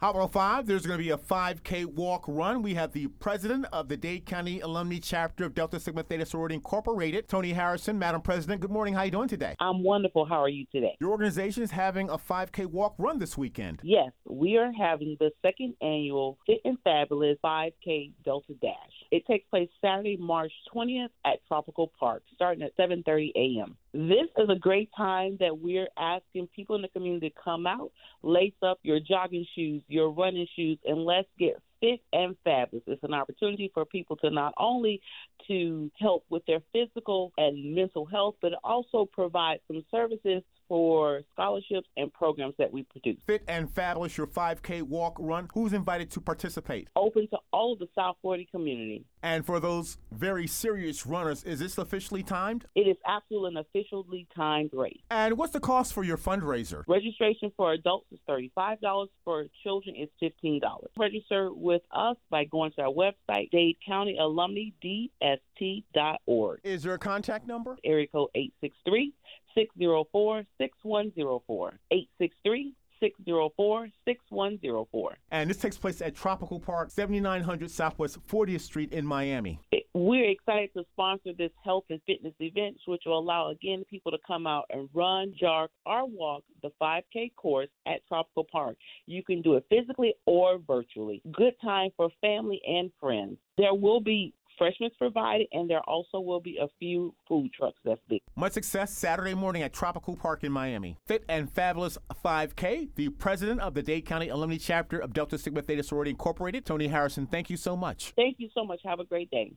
Hot 105, there's going to be a 5K walk run. We have the president of the Dade County Alumnae Chapter of Delta Sigma Theta Sorority Incorporated, Toni Harrison. Madam President, good morning. How are you doing today? I'm wonderful. How are you today? Your organization is having a 5K walk run this weekend. Yes, we are having the second annual Fit and Fabulous 5K Delta Dash. It takes place Saturday, March 20th at Tropical Park, starting at 7:30 a.m. This is a great time that we're asking people in the community to come out, lace up your jogging shoes, your running shoes, and let's get fit and fabulous. It's an opportunity for people to not only to help with their physical and mental health, but also provide some services for scholarships and programs that we produce. Fit and Fabulous, your 5K walk run. Who's invited to participate? Open to all of the South Florida community. And for those very serious runners, is this officially timed? It is absolutely an officially timed race. And what's the cost for your fundraiser? Registration for adults is $35. For children is $15. Register with us by going to our website, Dade County Alumnae DST.org. Is there a contact number? Area code 863 604 6104. 863 604 6104. And this takes place at Tropical Park, 7900 Southwest 40th Street in Miami. We're excited to sponsor this health and fitness event, which will allow, again, people to come out and run, jog, or walk the 5K course at Tropical Park. You can do it physically or virtually. Good time for family and friends. There will be refreshments provided, and there also will be a few food trucks that's big. Much success Saturday morning at Tropical Park in Miami. Fit and Fabulous 5K, the president of the Dade County Alumnae Chapter of Delta Sigma Theta Sorority Incorporated, Toni Harrison, thank you so much. Thank you so much. Have a great day.